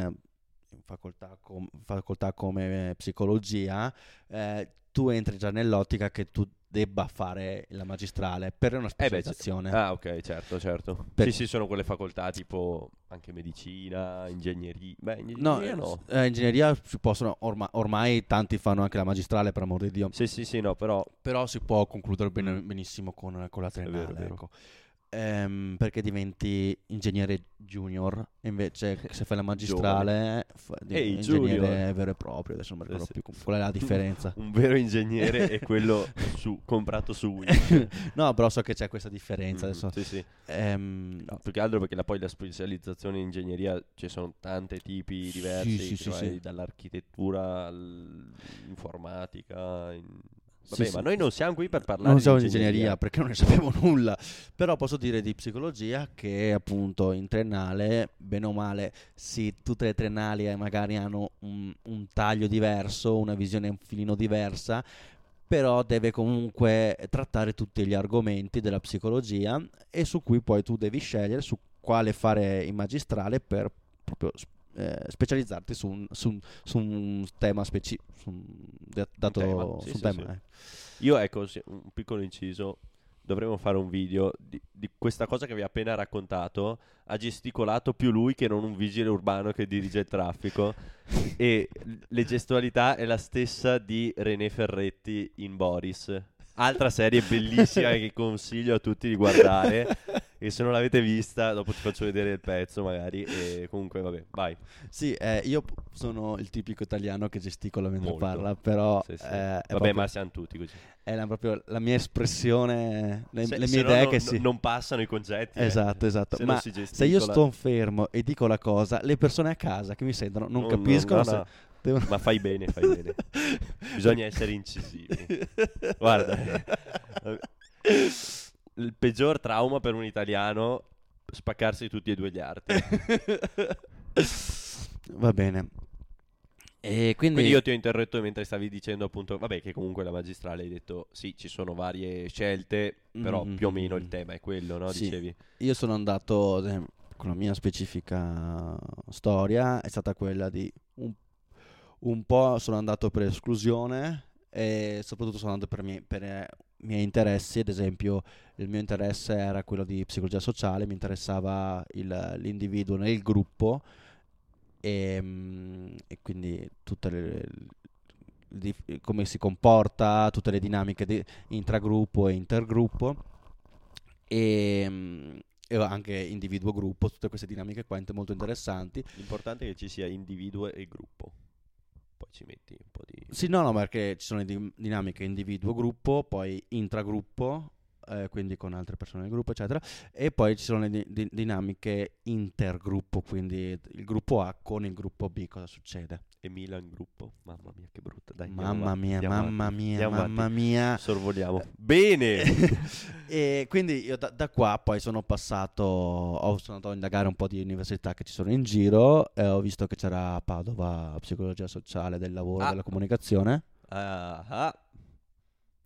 in facoltà, com- facoltà come psicologia, eh, tu entri già nell'ottica che tu debba fare la magistrale per una Eh beh, specializzazione. ah, ok, certo, certo. Per- Sì, sì, sono quelle facoltà tipo anche medicina, ingegneria. Beh, No, ingegneria no. eh, ingegneria si possono, orma- ormai tanti fanno anche la magistrale, per amor di Dio. Sì, sì, sì, no, però Però si può concludere Mm. benissimo con, con la vero, triennale, è vero. ecco. Ehm, perché diventi ingegnere junior, invece se fai la magistrale fa- di- Ehi, ingegnere junior. vero e proprio, adesso non mi ricordo Eh, sì. più qual è la differenza. un vero ingegnere è quello (laughs) su- comprato su Wish. no, però so che c'è questa differenza Mm, adesso. Sì, sì. Ehm, No, più che altro perché la- poi la specializzazione in ingegneria ci sono tanti tipi diversi, sì, sì. dall'architettura all'informatica. in- Vabbè, Sì, ma sì. noi non siamo qui per parlare non di siamo in ingegneria perché non ne sappiamo (laughs) nulla, però posso dire di psicologia che appunto in triennale, bene o male, sì, tutte le triennali eh, magari hanno un, un taglio diverso, una visione un filino diversa, però deve comunque trattare tutti gli argomenti della psicologia e su cui poi tu devi scegliere su quale fare in magistrale per proprio eh, specializzarti su un, su un- su un tema specifico, su un dato tema, su sì, un sì, tema, eh. Io, ecco, un piccolo inciso. Dovremmo fare un video di, di questa cosa che vi ho appena raccontato. Ha gesticolato più lui che non un vigile urbano che dirige il traffico. (laughs) e le gestualità è la stessa di René Ferretti in Boris. Altra serie bellissima (laughs) che consiglio a tutti di guardare. E se non l'avete vista, dopo ti faccio vedere il pezzo, magari. E comunque, vabbè, vai. Sì, eh, io sono il tipico italiano che gesticola mentre Molto. parla, però Sì, sì. eh, vabbè, proprio, ma siamo tutti così. è la, proprio la mia espressione, le, Se- le se mie no idee non- che si... non passano i concetti. eh. Esatto, esatto. Se non Ma se io sto fermo e dico la cosa, le persone a casa che mi sentono non No, capiscono no, se no. devono... Ma fai bene, fai bene. Bisogna (laughs) essere incisivi. Guarda, (laughs) il peggior trauma per un italiano spaccarsi tutti e due gli arti. (laughs) Va bene. E quindi, Quindi io ti ho interrotto mentre stavi dicendo appunto, vabbè, che comunque la magistrale hai detto sì, ci sono varie scelte, però Mm, più o meno il tema è quello, no? sì. Dicevi. io sono andato con la mia specifica storia, è stata quella di un, un po' sono andato per esclusione e soprattutto sono andato per, i miei- per miei interessi, ad esempio il mio interesse era quello di psicologia sociale, mi interessava il- l'individuo nel gruppo e, mm, e quindi tutte le, di- come si comporta, tutte le dinamiche di intragruppo e intergruppo e, mm, e anche individuo-gruppo, tutte queste dinamiche qua molto interessanti. L'importante è che ci sia individuo e gruppo. Poi ci metti un po' di... Sì, no, no, perché ci sono di- dinamiche individuo-gruppo, poi intragruppo, eh, quindi con altre persone nel gruppo, eccetera, e poi ci sono le di- di- dinamiche intergruppo, quindi il gruppo A con il gruppo B, cosa succede? E Milan gruppo. Mamma mia, che brutta. Dai, Mamma avanti, mia, mamma avanti, mia, mamma avanti. mia. Sorvoliamo. Bene! (laughs) e quindi io da, da qua poi sono passato, ho, sono andato a indagare un po' di università che ci sono in giro e ho visto che c'era Padova psicologia sociale del lavoro e Ah. della comunicazione. Ah, ah.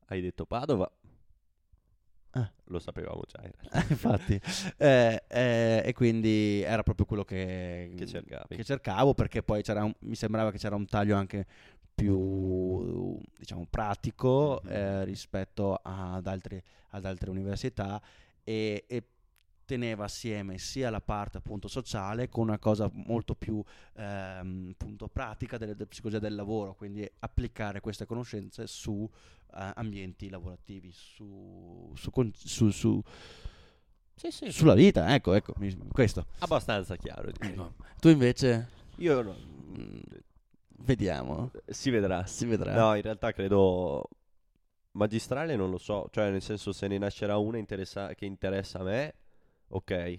Hai detto Padova? Ah. Lo sapevamo già. in realtà. (laughs) Infatti, eh, eh, e quindi era proprio quello che, Che che cercavo perché poi c'era un- mi sembrava che c'era un taglio anche più diciamo pratico Mhm. eh, rispetto ad, altri- ad altre università e, e teneva assieme sia la parte appunto sociale con una cosa molto più ehm, appunto pratica della psicologia del lavoro quindi applicare queste conoscenze su eh, ambienti lavorativi su, su, con- su- su- Sì, sì. sulla vita ecco ecco mi- questo Abbastanza chiaro. Ecco. tu invece Io no. mm, vediamo Si vedrà. si vedrà No, in realtà credo magistrale non lo so, cioè nel senso se ne nascerà una interessa- che interessa a me, ok.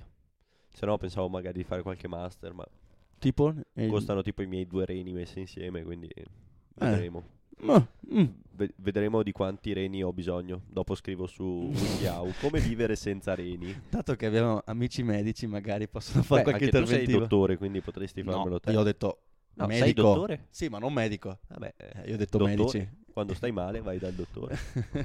Se no pensavo magari di fare qualche master, ma tipo eh, costano tipo i miei due reni messi insieme, quindi vedremo. ma- mm, Ve- vedremo di quanti reni ho bisogno. Dopo scrivo su WikiHow come vivere senza reni. (laughs) dato che abbiamo amici medici magari possono fare Beh, qualche anche tu sei interventivo dottore, quindi potresti farmelo no, te. io ho detto No, sei medico dottore? sì ma non medico Vabbè, Eh, io ho detto dottore. medici Quando stai male vai dal dottore.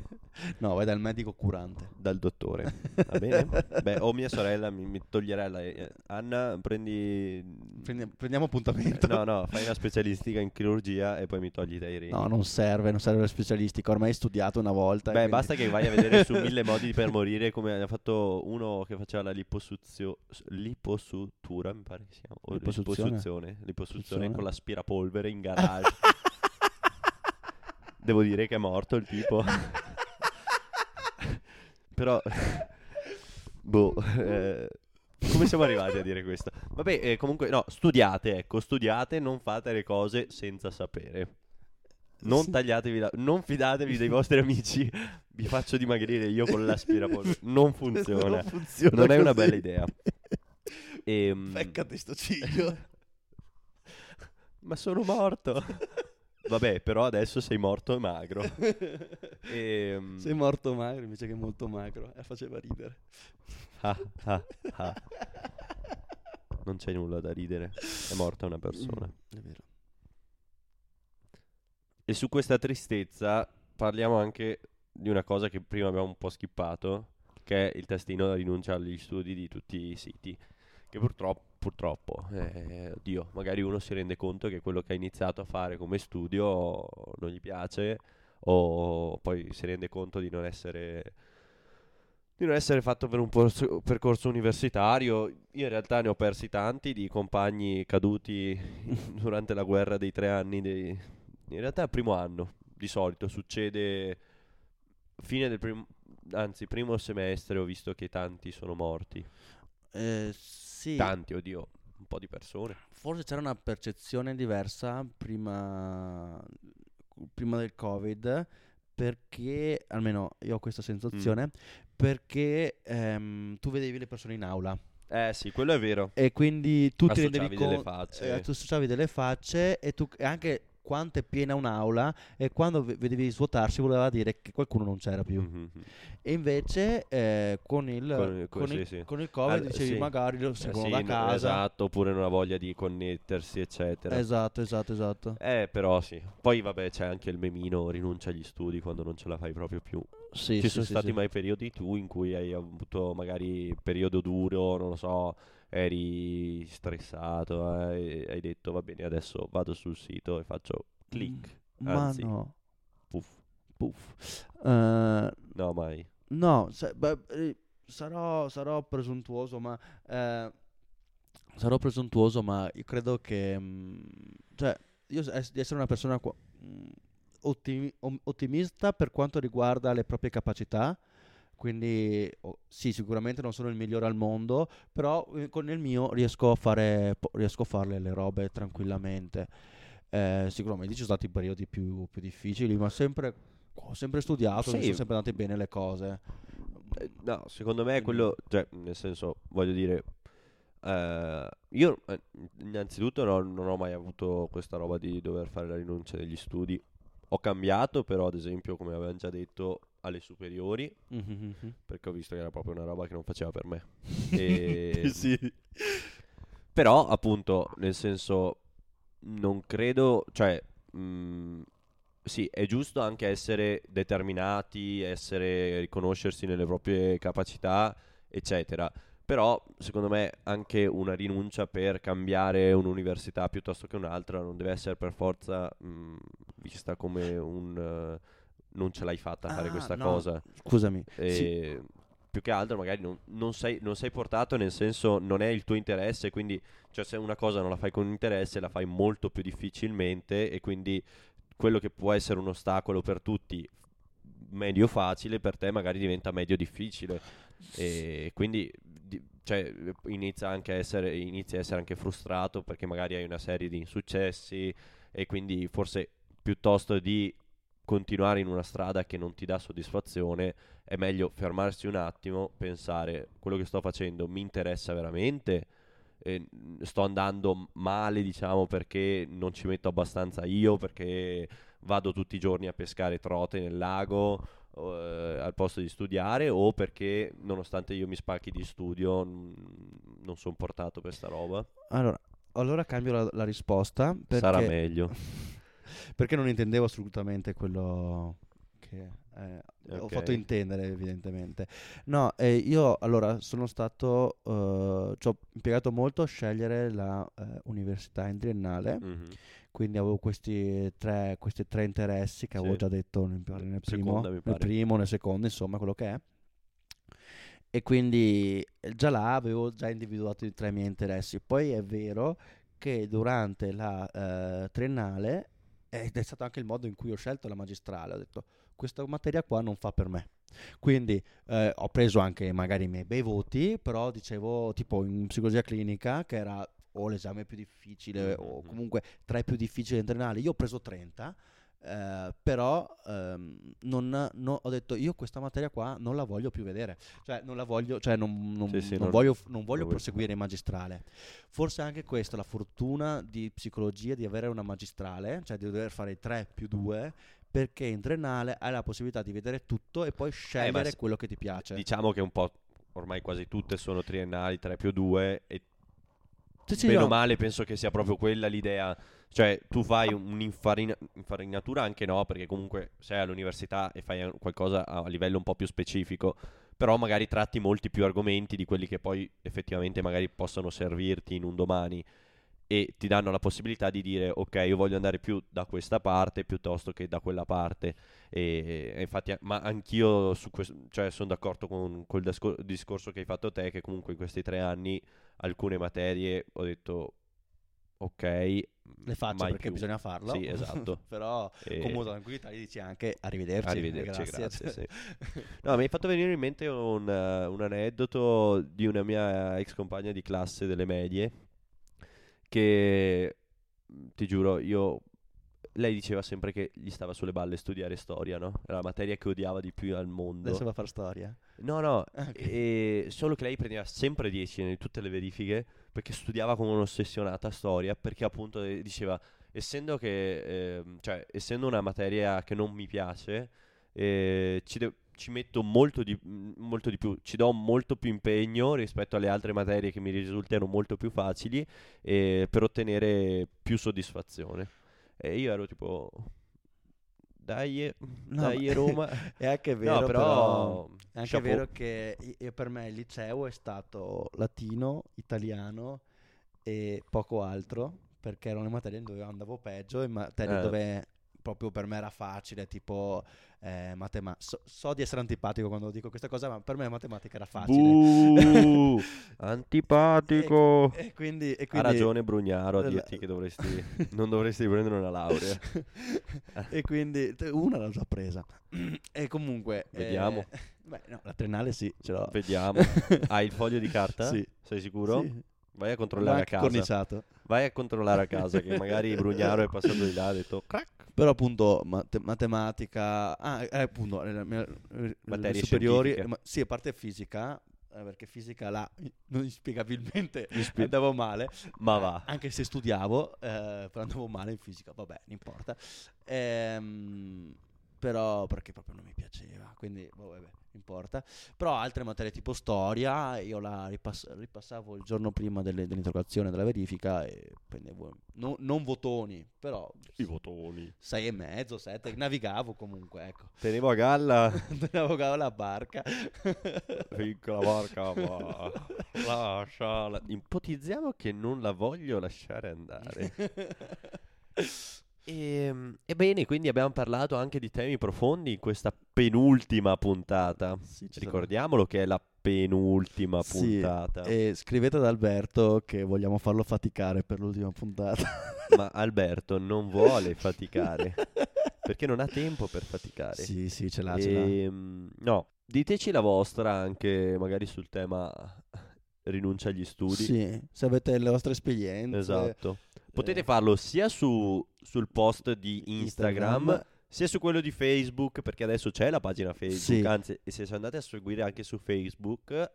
(laughs) no vai dal medico curante Dal dottore. Va bene? Beh, o mia sorella mi, mi toglierà la... eh, Anna, prendi... Prendi- prendiamo appuntamento No, no, fai una specialistica in chirurgia e poi mi togli dai reni. No, non serve, non serve la specialistica, ormai hai studiato una volta. Beh, quindi- basta che vai a vedere su mille modi per morire come ha fatto uno che faceva la liposuzio- liposutura, mi pare che sia. O Liposuzione? liposuzione. Liposuzione Suzione? con l'aspirapolvere in garage. (laughs) Devo dire che è morto il tipo. (laughs) Però... boh... eh, come siamo arrivati a dire questo? Vabbè, eh, comunque, no, studiate, ecco, studiate, non fate le cose senza sapere. Non Sì. tagliatevi la... Non fidatevi dei vostri amici. Vi faccio dimagrire io con l'aspirapolvere. Non funziona. non funziona Non è una bella idea. Ehm, Beccati sto ciglio. (laughs) Ma sono morto. (laughs) Vabbè, però adesso sei morto e magro. (laughs) Ehm, Sei morto magro invece che molto magro. Eh, faceva ridere. ah, ah, ah. Non c'è nulla da ridere. È morta una persona. È vero. E su questa tristezza parliamo anche di una cosa che prima abbiamo un po' skippato, che è il testino da rinuncia agli studi di tutti i siti. Che purtroppo, purtroppo eh, oddio, magari uno si rende conto che quello che ha iniziato a fare come studio non gli piace, o poi si rende conto di non essere, di non essere fatto per un porso- percorso universitario. Io in realtà ne ho persi tanti di compagni caduti (laughs) durante la guerra dei tre anni dei, in realtà il primo anno, di solito succede fine del primo, anzi primo semestre ho visto che tanti sono morti. Eh, sì, Tanti, oddio, un po' di persone. forse c'era una percezione diversa prima, prima del Covid, perché, almeno io ho questa sensazione, perché ehm, tu vedevi le persone in aula. Eh sì, quello è vero. E quindi tu ti rendevi Associavi delle conto, facce. tu associavi delle facce e tu e anche quanto è piena un'aula e quando vedevi svuotarsi voleva dire che qualcuno non c'era più. Mhm. E invece eh, con il, Con- con, con- il, sì, sì. con il Covid Ah, dicevi sì. magari lo Eh, seguono sì, da casa. Esatto, oppure non ha voglia di connettersi, eccetera. Esatto, esatto, esatto. Eh, però sì. Poi vabbè, c'è anche il memino rinuncia agli studi quando non ce la fai proprio più. Sì, Ci sì, sono sì, stati sì. mai periodi tu in cui hai avuto magari periodo duro, non lo so, eri stressato, e hai detto va bene, adesso vado sul sito e faccio click. Ma Anzi, no, puff. puff. Eh, No, mai. No, se- beh, eh, sarò, sarò presuntuoso, ma eh, sarò presuntuoso, ma io credo che mm, cioè, io s- ess- di essere una persona qua- mm, ottimi- om- ottimista per quanto riguarda le proprie capacità. Quindi oh, sì, sicuramente non sono il migliore al mondo, però eh, con il mio riesco a fare po- riesco a farle le robe tranquillamente. Eh, sicuramente ci sono stati periodi più, più difficili, ma sempre ho sempre studiato, mi Sì. sono sempre andate bene le cose. Eh, No, secondo me è quello, cioè, nel senso, voglio dire, eh, io eh, innanzitutto non, non ho mai avuto questa roba di dover fare la rinuncia degli studi. Ho cambiato, però, ad esempio, come avevamo già detto, alle superiori, Mhm. perché ho visto che era proprio una roba che non faceva per me. (laughs) E- sì. Però, appunto, nel senso, non credo, cioè, mh, sì, è giusto anche essere determinati, essere, riconoscersi nelle proprie capacità, eccetera. Però, secondo me, anche una rinuncia per cambiare un'università piuttosto che un'altra non deve essere per forza mh, vista come un... eh, non ce l'hai fatta a fare Ah, questa no, cosa. Scusami. E sì. più che altro magari non, non sei, non sei portato nel senso non è il tuo interesse, quindi cioè se una cosa non la fai con interesse la fai molto più difficilmente e quindi quello che può essere un ostacolo per tutti medio facile per te magari diventa medio difficile e quindi di- cioè, inizia anche a essere, inizia a essere anche frustrato perché magari hai una serie di insuccessi e quindi forse piuttosto di continuare in una strada che non ti dà soddisfazione è meglio fermarsi un attimo, pensare quello che sto facendo mi interessa veramente, Eh, sto andando male diciamo perché non ci metto abbastanza io, perché vado tutti i giorni a pescare trote nel lago eh, al posto di studiare o perché nonostante io mi spacchi di studio n- non sono portato per sta roba. Allora, allora cambio la, la risposta Sarà meglio. (laughs) perché non intendevo assolutamente quello che eh, ho Ok. fatto intendere evidentemente. No, eh, io allora sono stato, eh, ci ho impiegato molto a scegliere la eh, università in triennale, Mhm. quindi avevo questi tre, questi tre interessi che avevo Sì. già detto nel, nel primo, Seconda, nel primo, nel secondo, insomma quello che è. E quindi eh, già là avevo già individuato i tre miei interessi. Poi è vero che durante la eh, triennale, ed è stato anche il modo in cui ho scelto la magistrale, ho detto questa materia qua non fa per me. Quindi eh, ho preso anche magari i miei bei voti, però dicevo tipo in psicologia clinica, che era o l'esame più difficile o Mhm. comunque tra i più difficili in triennale, io ho preso 30. Eh, però ehm, non, no- ho detto io questa materia qua non la voglio più vedere. Cioè non la voglio cioè non, non- Sì, sì, non voglio, non voglio proseguire in magistrale. Forse anche questa la fortuna di psicologia di avere una magistrale cioè di dover fare i 3 più 2 perché in triennale hai la possibilità di vedere tutto e poi scegliere s- quello che ti piace. Diciamo che un po' ormai quasi tutte sono triennali, 3 più 2 e Sì, bene o male penso che sia proprio quella l'idea. Cioè, tu fai un'infarinatura anche no, perché comunque sei all'università e fai qualcosa a livello un po' più specifico, però magari tratti molti più argomenti di quelli che poi effettivamente magari possono servirti in un domani e ti danno la possibilità di dire ok, io voglio andare più da questa parte piuttosto che da quella parte. E, e infatti, ma anch'io su questo, cioè, sono d'accordo con quel discor- discorso che hai fatto te, che comunque in questi tre anni alcune materie ho detto ok, le faccio perché più. bisogna farlo Sì, esatto. (laughs) però E- con molta tranquillità gli dici anche arrivederci, Arrivederci, grazie, grazie, sì. (laughs) No, mi hai fatto venire in mente un, eh, un aneddoto di una mia ex compagna di classe delle medie che mh, ti giuro, io lei diceva sempre che gli stava sulle balle studiare storia, no? Era la materia che odiava di più al mondo. adesso va a fare storia No, no, Ah, ok. e solo che lei prendeva sempre 10 in tutte le verifiche perché studiava come un'ossessionata storia, perché appunto eh, diceva essendo che, ehm, cioè, essendo una materia che non mi piace, eh, ci, de- ci metto molto di, m- molto di più, ci do molto più impegno rispetto alle altre materie che mi risultano molto più facili eh, per ottenere più soddisfazione. E io ero tipo, dai, No, dai ma- Roma. (laughs) È anche vero, no, però, È anche chapeau. vero che io- per me il liceo è stato latino, italiano e poco altro, perché erano le materie dove andavo peggio e materie Eh. dove proprio per me era facile, tipo eh, matematica. So, so di essere antipatico quando dico questa cosa, ma per me matematica era facile. Buh, (laughs) antipatico. E, e quindi, e Ha quindi- ragione Brugnaro a dirti che dovresti, non dovresti prendere una laurea. (laughs) e quindi una l'ho già presa. e comunque... eh, Vediamo. beh, no, la triennale sì, ce l'ho. Vediamo. Hai il foglio di carta? Sì. Sei sicuro? Sì. Vai a controllare a casa. corniciato. Vai a controllare a casa che magari (laughs) Brugnaro è passato di là e ha detto crack. Però appunto mate- matematica, ah, eh, appunto, le, le- le Materie superiori, ma- sì, a parte fisica, eh, perché fisica là non inspiegabilmente (laughs) Inspi- andavo male, Ma eh, va. anche se studiavo, eh, però andavo male in fisica, vabbè, non importa. Ehm, però perché proprio non mi piaceva, quindi boh, vabbè, importa. Però altre materie tipo storia, io la ripass- ripassavo il giorno prima delle- dell'interrogazione, della verifica e prendevo, no- non votoni, però I votoni. sei e mezzo, sette, navigavo comunque, ecco. Tenevo a galla. (laughs) navigavo la barca. Piccola porca ma lasciala. Ipotizziamo che non la voglio lasciare andare. (laughs) E, ebbene, quindi abbiamo parlato anche di temi profondi in questa penultima puntata. Sì, Ricordiamolo che è la penultima Sì, puntata. E scrivete ad Alberto che vogliamo farlo faticare per l'ultima puntata. Ma Alberto non vuole (laughs) faticare perché non ha tempo per faticare. Sì, sì, ce l'ha, ce l'ha. Ehm, no, diteci la vostra anche magari sul tema rinuncia agli studi. Sì, se avete le vostre esperienze. Esatto. Potete eh, farlo sia su, sul post di Instagram, Instagram. sia su quello di Facebook, perché adesso c'è la pagina Facebook, Sì. anzi, e se andate a seguire anche su Facebook,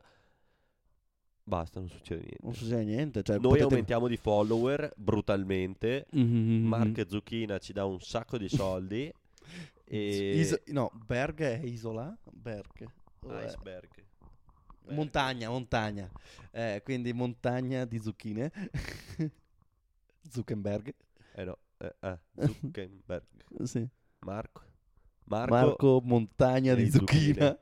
basta, non succede niente. Non succede niente. Cioè, Noi potete- aumentiamo di follower brutalmente. Mhm. Mark Zucchina ci dà un sacco di soldi. (laughs) e... Is- no, Berg è isola? Berg. È- Iceberg. Montagna, montagna. Eh, quindi montagna di zucchine. (laughs) Zuckerberg. Eh no, eh, eh, Zuckerberg. (laughs) Sì. Marco. Marco. Marco, Montagna di zucchina. (laughs)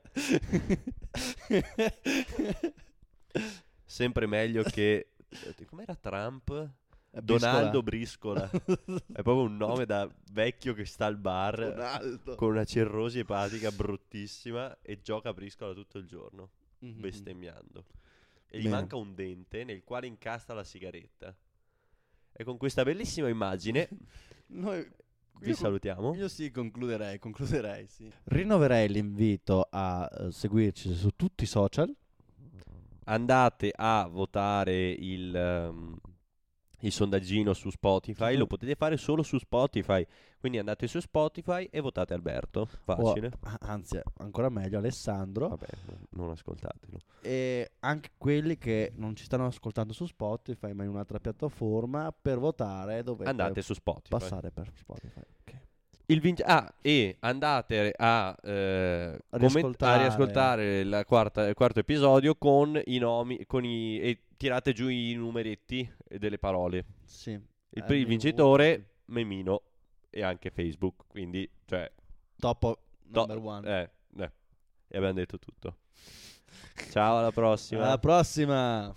Sempre meglio che... eh, Com'era Trump? È Donaldo Briscola. Briscola. (laughs) È proprio un nome da vecchio che sta al bar Donaldo. con una cirrosi epatica bruttissima e gioca a briscola tutto il giorno, Mhm. bestemmiando. E gli Bene. manca un dente nel quale incasta la sigaretta. E con questa bellissima immagine (laughs) Noi, vi io- salutiamo. Io sì, concluderei, concluderei, sì. Rinnoverei l'invito a eh, seguirci su tutti i social. Andate a votare il, ehm, il sondaggino su Spotify. Lo potete fare solo su Spotify. Quindi andate su Spotify e votate Alberto. Facile. O, anzi, ancora meglio, Alessandro. Vabbè, non- ascoltatelo. E anche quelli che non ci stanno ascoltando su Spotify, ma in un'altra piattaforma, per votare dovete Andate su Spotify. passare per Spotify. ok. Il vince- ah, e andate a, eh, riascoltare. a riascoltare la quarta- il quarto episodio con i nomi con i, e tirate giù i numeretti delle parole. Sì. Il, Eh, il vincitore, Memino e anche Facebook. Quindi, cioè, Top to- number one. eh, eh, e abbiamo detto tutto. Ciao, alla prossima. Alla prossima.